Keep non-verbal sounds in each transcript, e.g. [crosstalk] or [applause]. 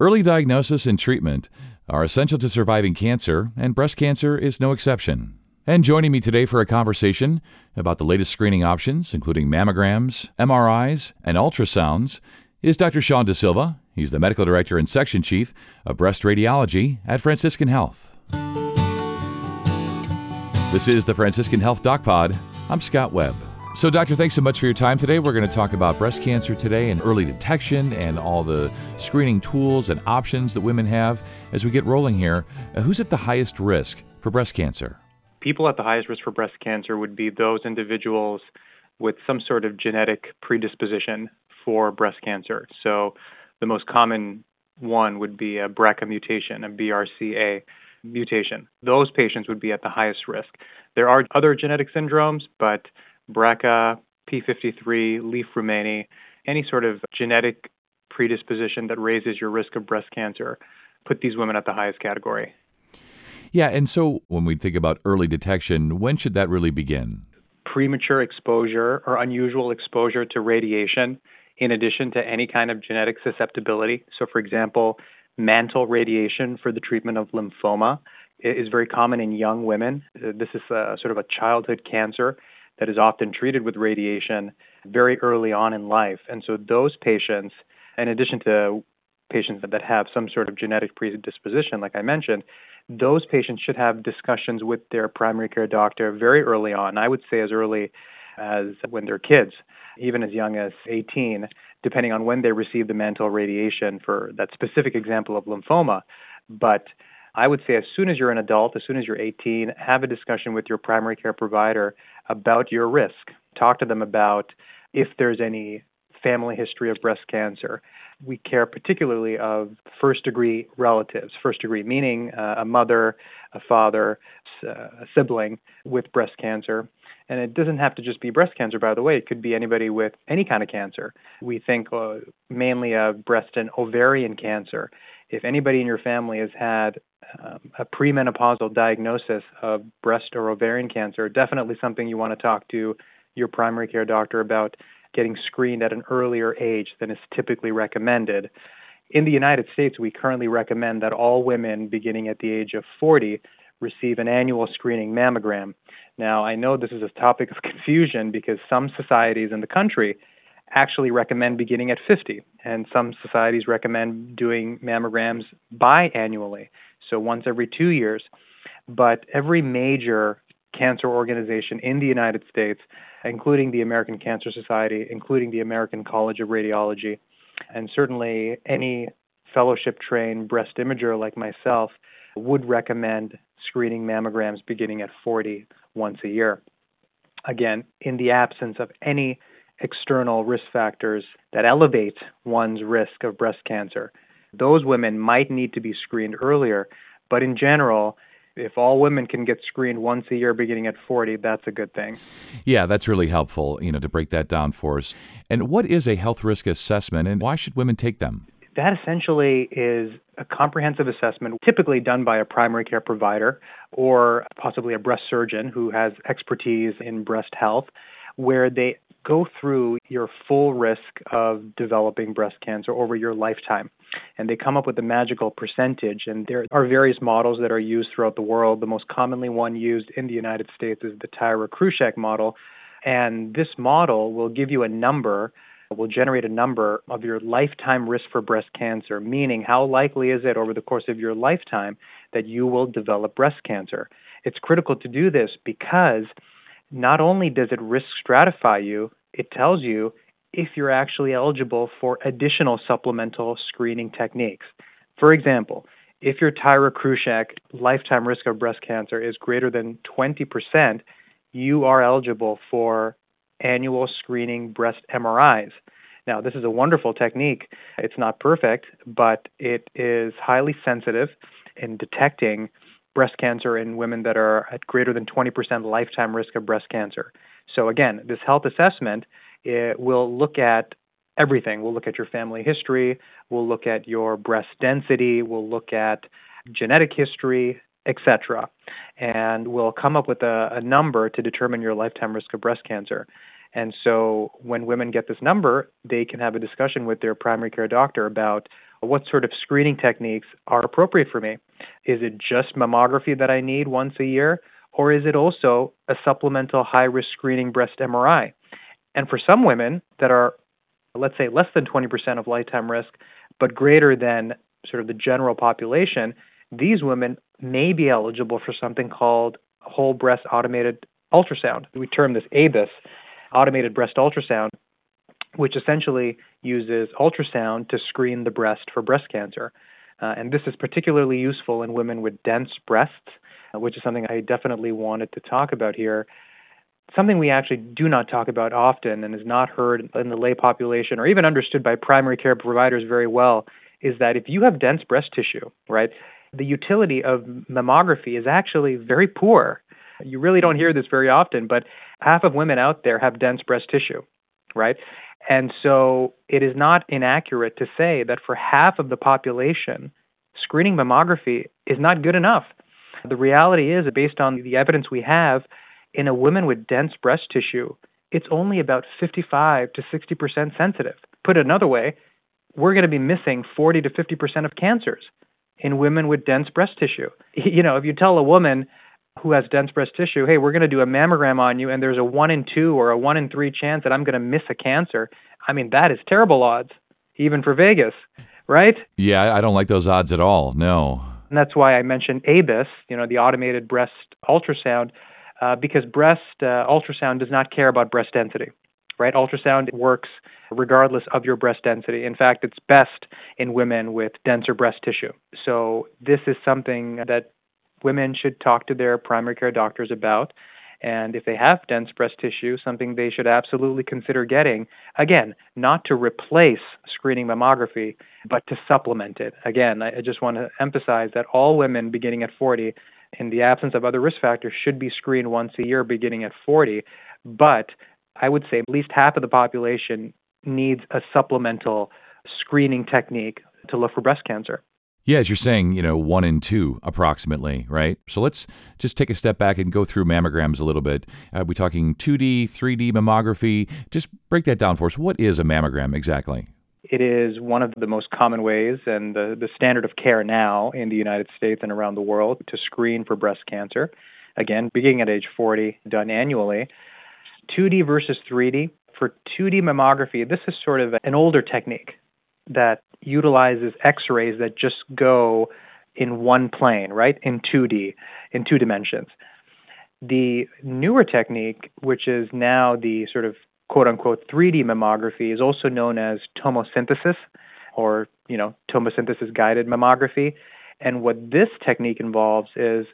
Early diagnosis and treatment are essential to surviving cancer, and breast cancer is no exception. And joining me today for a conversation about the latest screening options, including mammograms, MRIs, and ultrasounds, is Dr. Sean De Silva. He's the medical director and section chief of breast radiology at Franciscan Health. This is the Franciscan Health Doc Pod. I'm Scott Webb. So, Doctor, thanks so much for your time today. We're going to talk about breast cancer today and early detection and all the screening tools and options that women have as we get rolling here. Uh, who's at the highest risk for breast cancer? People at the highest risk for breast cancer would be those individuals with some sort of genetic predisposition for breast cancer. So, the most common one would be a BRCA mutation, a BRCA mutation. Those patients would be at the highest risk. There are other genetic syndromes, but BRCA, P53, Li-Fraumeni, any sort of genetic predisposition that raises your risk of breast cancer, put these women at the highest category. Yeah, and so when we think about early detection, when should that really begin? Premature exposure or unusual exposure to radiation, in addition to any kind of genetic susceptibility. So, for example, mantle radiation for the treatment of lymphoma is very common in young women. This is a, sort of a childhood cancer that is often treated with radiation very early on in life. And so those patients, in addition to patients that have some sort of genetic predisposition, like I mentioned, those patients should have discussions with their primary care doctor very early on. I would say as early as when they're kids, even as young as 18, depending on when they receive the mantle radiation for that specific example of lymphoma. But I would say as soon as you're an adult, as soon as you're 18, have a discussion with your primary care provider about your risk. Talk to them about if there's any family history of breast cancer. We care particularly of first degree relatives, first degree meaning uh, a mother, a father, a sibling with breast cancer. And it doesn't have to just be breast cancer, by the way. It could be anybody with any kind of cancer. We think uh, mainly of breast and ovarian cancer. If anybody in your family has had um, a premenopausal diagnosis of breast or ovarian cancer, definitely something you want to talk to your primary care doctor about getting screened at an earlier age than is typically recommended. In the United States, we currently recommend that all women beginning at the age of 40 receive an annual screening mammogram. Now, I know this is a topic of [laughs] confusion because some societies in the country actually recommend beginning at 50, and some societies recommend doing mammograms biannually so once every two years. But every major cancer organization in the United States, including the American Cancer Society, including the American College of Radiology, and certainly any fellowship trained breast imager like myself, would recommend screening mammograms beginning at 40 once a year. Again, in the absence of any external risk factors that elevate one's risk of breast cancer, those women might need to be screened earlier. But in general, if all women can get screened once a year beginning at 40, that's a good thing. Yeah, that's really helpful, you know, to break that down for us. And what is a health risk assessment and why should women take them? That essentially is a comprehensive assessment typically done by a primary care provider or possibly a breast surgeon who has expertise in breast health where they go through your full risk of developing breast cancer over your lifetime. And they come up with a magical percentage. And there are various models that are used throughout the world. The most commonly one used in the United States is the Tyrer Cuzick model. And this model will give you a number, will generate a number of your lifetime risk for breast cancer, meaning how likely is it over the course of your lifetime that you will develop breast cancer. It's critical to do this because not only does it risk stratify you, it tells you if you're actually eligible for additional supplemental screening techniques. For example, if your Cuzick lifetime risk of breast cancer is greater than 20%, you are eligible for annual screening breast MRIs. Now, this is a wonderful technique. It's not perfect, but it is highly sensitive in detecting breast cancer in women that are at greater than 20% lifetime risk of breast cancer. So, again, this health assessment it will look at everything. We'll look at your family history, we'll look at your breast density, we'll look at genetic history, etc. And we'll come up with a, a number to determine your lifetime risk of breast cancer. And so when women get this number, they can have a discussion with their primary care doctor about what sort of screening techniques are appropriate for me. Is it just mammography that I need once a year, or is it also a supplemental high risk screening breast MRI? And for some women that are, let's say, less than 20% of lifetime risk, but greater than sort of the general population, these women may be eligible for something called whole breast automated ultrasound. We term this ABUS, automated breast ultrasound, which essentially uses ultrasound to screen the breast for breast cancer. Uh, and this is particularly useful in women with dense breasts, uh, which is something I definitely wanted to talk about here. Something we actually do not talk about often and is not heard in the lay population or even understood by primary care providers very well is that if you have dense breast tissue, right, the utility of mammography is actually very poor. You really don't hear this very often, but half of women out there have dense breast tissue, right? And so it is not inaccurate to say that for half of the population, screening mammography is not good enough. The reality is, based on the evidence we have, in a woman with dense breast tissue, it's only about 55 to 60% sensitive. Put another way, we're going to be missing 40 to 50% of cancers in women with dense breast tissue. [laughs] You know, if you tell a woman who has dense breast tissue, hey, we're going to do a mammogram on you, and there's a one in two or a one in three chance that I'm going to miss a cancer. I mean, that is terrible odds, even for Vegas, right? Yeah, I don't like those odds at all. No. And that's why I mentioned ABUS, you know, the automated breast ultrasound, uh, because breast uh, ultrasound does not care about breast density, right? Ultrasound works regardless of your breast density. In fact, it's best in women with denser breast tissue. So this is something that women should talk to their primary care doctors about. And if they have dense breast tissue, something they should absolutely consider getting, again, not to replace screening mammography, but to supplement it. Again, I just want to emphasize that all women beginning at 40, in the absence of other risk factors, should be screened once a year beginning at 40. But I would say at least half of the population needs a supplemental screening technique to look for breast cancer. Yeah, as you're saying, you know, one in two approximately, right? So let's just take a step back and go through mammograms a little bit. Are we talking 2D, 3D mammography? Just break that down for us. What is a mammogram exactly? It is one of the most common ways and the, the standard of care now in the United States and around the world to screen for breast cancer. Again, beginning at age 40, done annually. 2D versus 3D. For 2D mammography, this is sort of an older technique that utilizes x-rays that just go in one plane, right? In 2D, in two dimensions. The newer technique, which is now the sort of quote unquote 3D mammography, is also known as tomosynthesis or, you know, tomosynthesis guided mammography. And what this technique involves is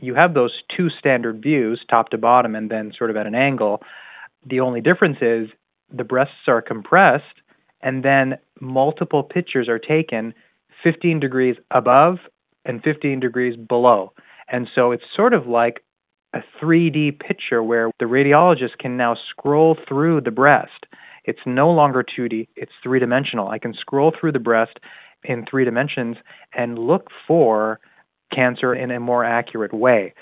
you have those two standard views, top to bottom, and then sort of at an angle. The only difference is the breasts are compressed and then multiple pictures are taken 15 degrees above and 15 degrees below. And so it's sort of like a 3D picture where the radiologist can now scroll through the breast. It's no longer 2D, it's three dimensional. I can scroll through the breast in three dimensions and look for cancer in a more accurate way.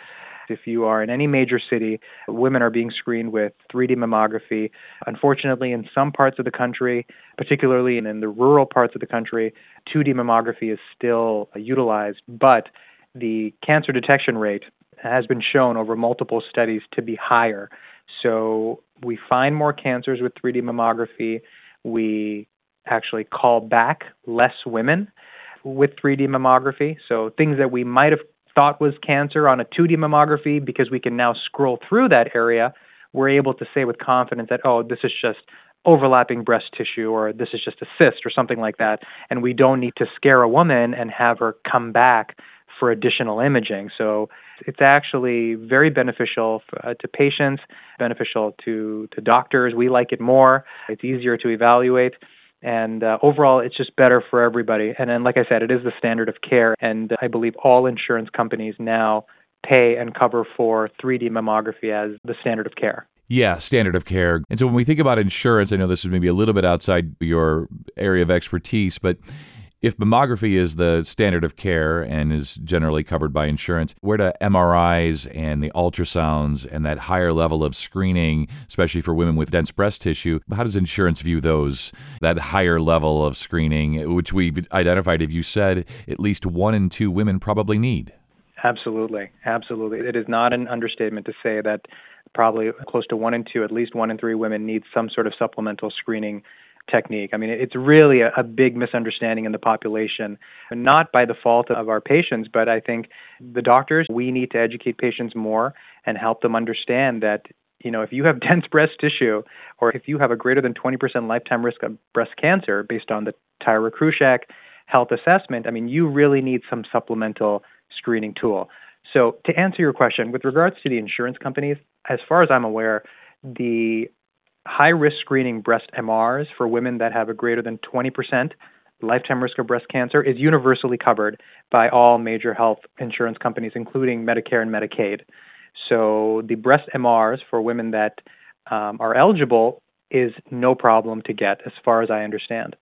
If you are in any major city, women are being screened with 3D mammography. Unfortunately, in some parts of the country, particularly in, in the rural parts of the country, 2D mammography is still utilized, but the cancer detection rate has been shown over multiple studies to be higher. So we find more cancers with 3D mammography. We actually call back less women with 3D mammography. So things that we might have thought was cancer on a 2D mammography, because we can now scroll through that area, we're able to say with confidence that, oh, this is just overlapping breast tissue or this is just a cyst or something like that. And we don't need to scare a woman and have her come back for additional imaging. So it's actually very beneficial uh, to patients, beneficial to, to doctors. We like it more, it's easier to evaluate and uh, overall it's just better for everybody and then like i said it is the standard of care and i believe all insurance companies now pay and cover for 3d mammography as the standard of care yeah, standard of care. And so when we think about insurance, I know this is maybe a little bit outside your area of expertise, but If mammography is the standard of care and is generally covered by insurance, where do MRIs and the ultrasounds and that higher level of screening, especially for women with dense breast tissue, how does insurance view those? That higher level of screening, which we've identified, if you said at least one in two women probably need. Absolutely. Absolutely. It is not an understatement to say that probably close to one in two, at least one in three women need some sort of supplemental screening technique. I mean, it's really a, a, big misunderstanding in the population, not by the fault of our patients, but I think the doctors, we need to educate patients more and help them understand that, you know, if you have [laughs] dense breast tissue or if you have a greater than 20% lifetime risk of breast cancer based on the Tyrer-Cuzick health assessment, I mean, you really need some supplemental screening tool. So, to answer your question, with regards to the insurance companies, as far as I'm aware, the high risk screening breast MRs for women that have a greater than 20% lifetime risk of breast cancer is universally covered by all major health insurance companies, including Medicare and Medicaid. So the breast MRs for women that um, are eligible is no problem to get, as far as I understand.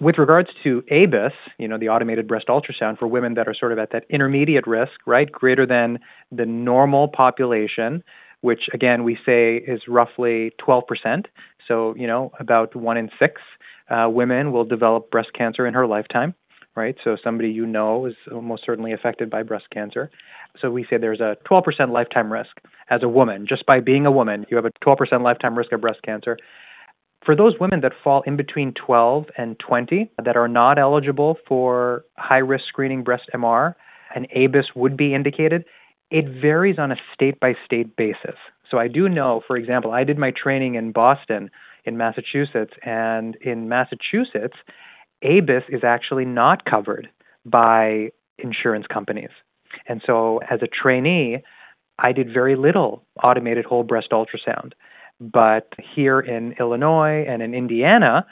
With regards to ABUS, you know, the automated breast ultrasound for women that are sort of at that intermediate risk, right, greater than the normal population, which again we say is roughly 12%. So, you know, about one in six uh, women will develop breast cancer in her lifetime, right? So, somebody you know is almost certainly affected by breast cancer. So, we say there's a 12% lifetime risk as a woman. Just by being a woman, you have a 12% lifetime risk of breast cancer. For those women that fall in between 12 and 20 that are not eligible for high risk screening breast MR, an ABUS would be indicated it varies on a state by state basis. So I do know, for example, I did my training in Boston, in Massachusetts, and in Massachusetts, ABUS is actually not covered by insurance companies. And so as a trainee, I did very little automated whole breast ultrasound. But here in Illinois and in Indiana,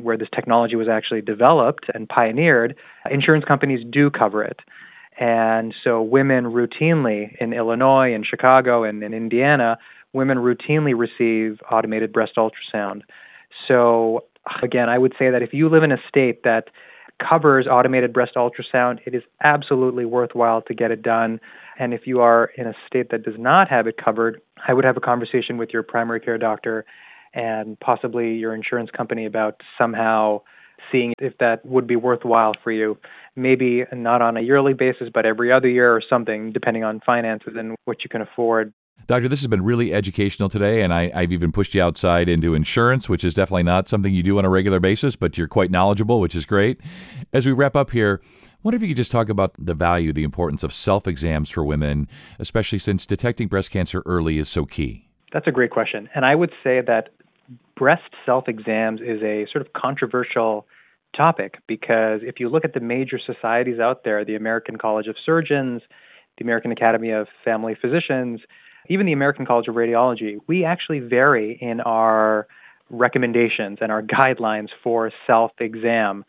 where this technology was actually developed and pioneered, insurance companies do cover it. And so women routinely in Illinois in Chicago and in Indiana, women routinely receive automated breast ultrasound. So again, I would say that if you live in a state that covers automated breast ultrasound, it is absolutely worthwhile to get it done. And if you are in a state that does not have it covered, I would have a conversation with your primary care doctor and possibly your insurance company about somehow seeing if that would be worthwhile for you. Maybe not on a yearly basis, but every other year or something, depending on finances and what you can afford. Doctor, this has been really educational today, and I, have even pushed you outside into insurance, which is definitely not something you do on a regular basis, but you're quite knowledgeable, which is great. As we wrap up here, what if you could just talk about the value, the importance of self exams for women, especially since detecting breast cancer early is so key? That's a great question. And I would say that breast self exams is a sort of controversial topic because if you look at the major societies out there, the American College of Surgeons, the American Academy of Family Physicians, even the American College of Radiology, we actually vary in our recommendations and our [laughs] guidelines for self exam.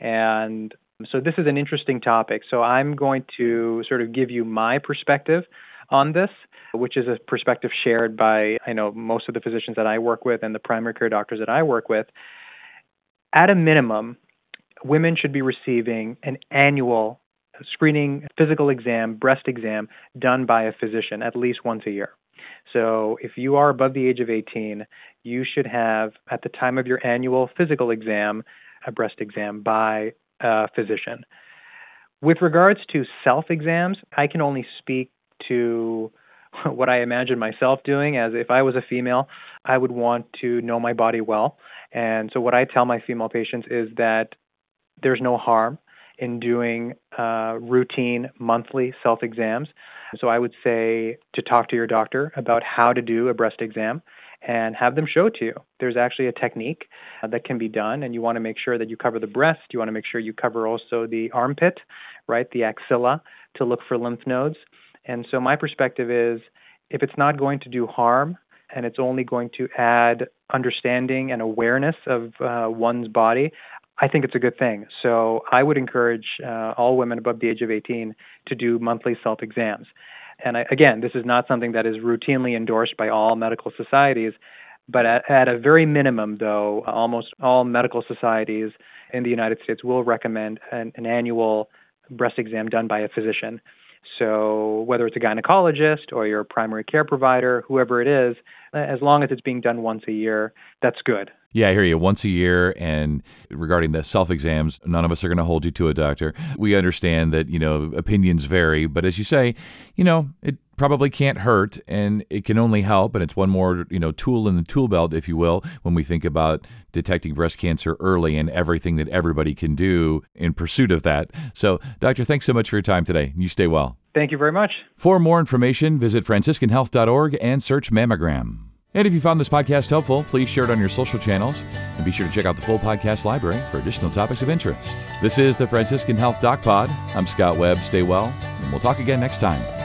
And so this is an interesting topic. So I'm going to sort of give you my perspective on this, which is a perspective shared by I know most of the physicians that I work with and the primary care doctors that I work with. At a minimum, women should be receiving an annual screening physical exam, breast exam done by a physician at least once a year. So if you are above the age of 18, you should have, at the time of your annual physical exam, a breast exam by a physician. With regards to self exams, I can only speak to [laughs] what I imagine myself doing as if I was a female, I would want to know my body well. And so what I tell my female patients is that there's no harm in doing uh, routine monthly self exams. So I would say to talk to your doctor about how to do a breast exam and have them show it to you. There's actually a technique that can be done, and you want to make sure that you cover the breast. You want to make sure you cover also the armpit, right, the axilla, to look for lymph nodes. And so my perspective is if it's not going to do harm and it's only going to add understanding and awareness of uh, one's body, I think it's a good thing. So I would encourage uh, all women above the age of 18 to do monthly self exams. And I, again, this is not something that is routinely endorsed by all medical societies, But at, at a very minimum, though, almost all medical societies in the United States will recommend an, an annual breast exam done by a physician. So, whether it's a gynecologist or your primary care provider, whoever it is, as long as it's being done once a year, that's good. Yeah, I hear you. Once a year, and regarding the self exams, none of us are going to hold you to a doctor. We understand that you know opinions vary, but as you say, you know it probably can't hurt, and it can only help, and it's one more you know tool in the tool belt, if you will, when we think about detecting breast cancer early and everything that everybody can do in pursuit of that. So, doctor, thanks so much for your time today. You stay well. Thank you very much. For more information, visit franciscanhealth.org and search mammogram. And if you found this podcast helpful, please share it on your social channels and be sure to check out the full podcast library for additional topics of interest. This is the Franciscan Health Doc Pod. I'm Scott Webb. Stay well, and we'll talk again next time.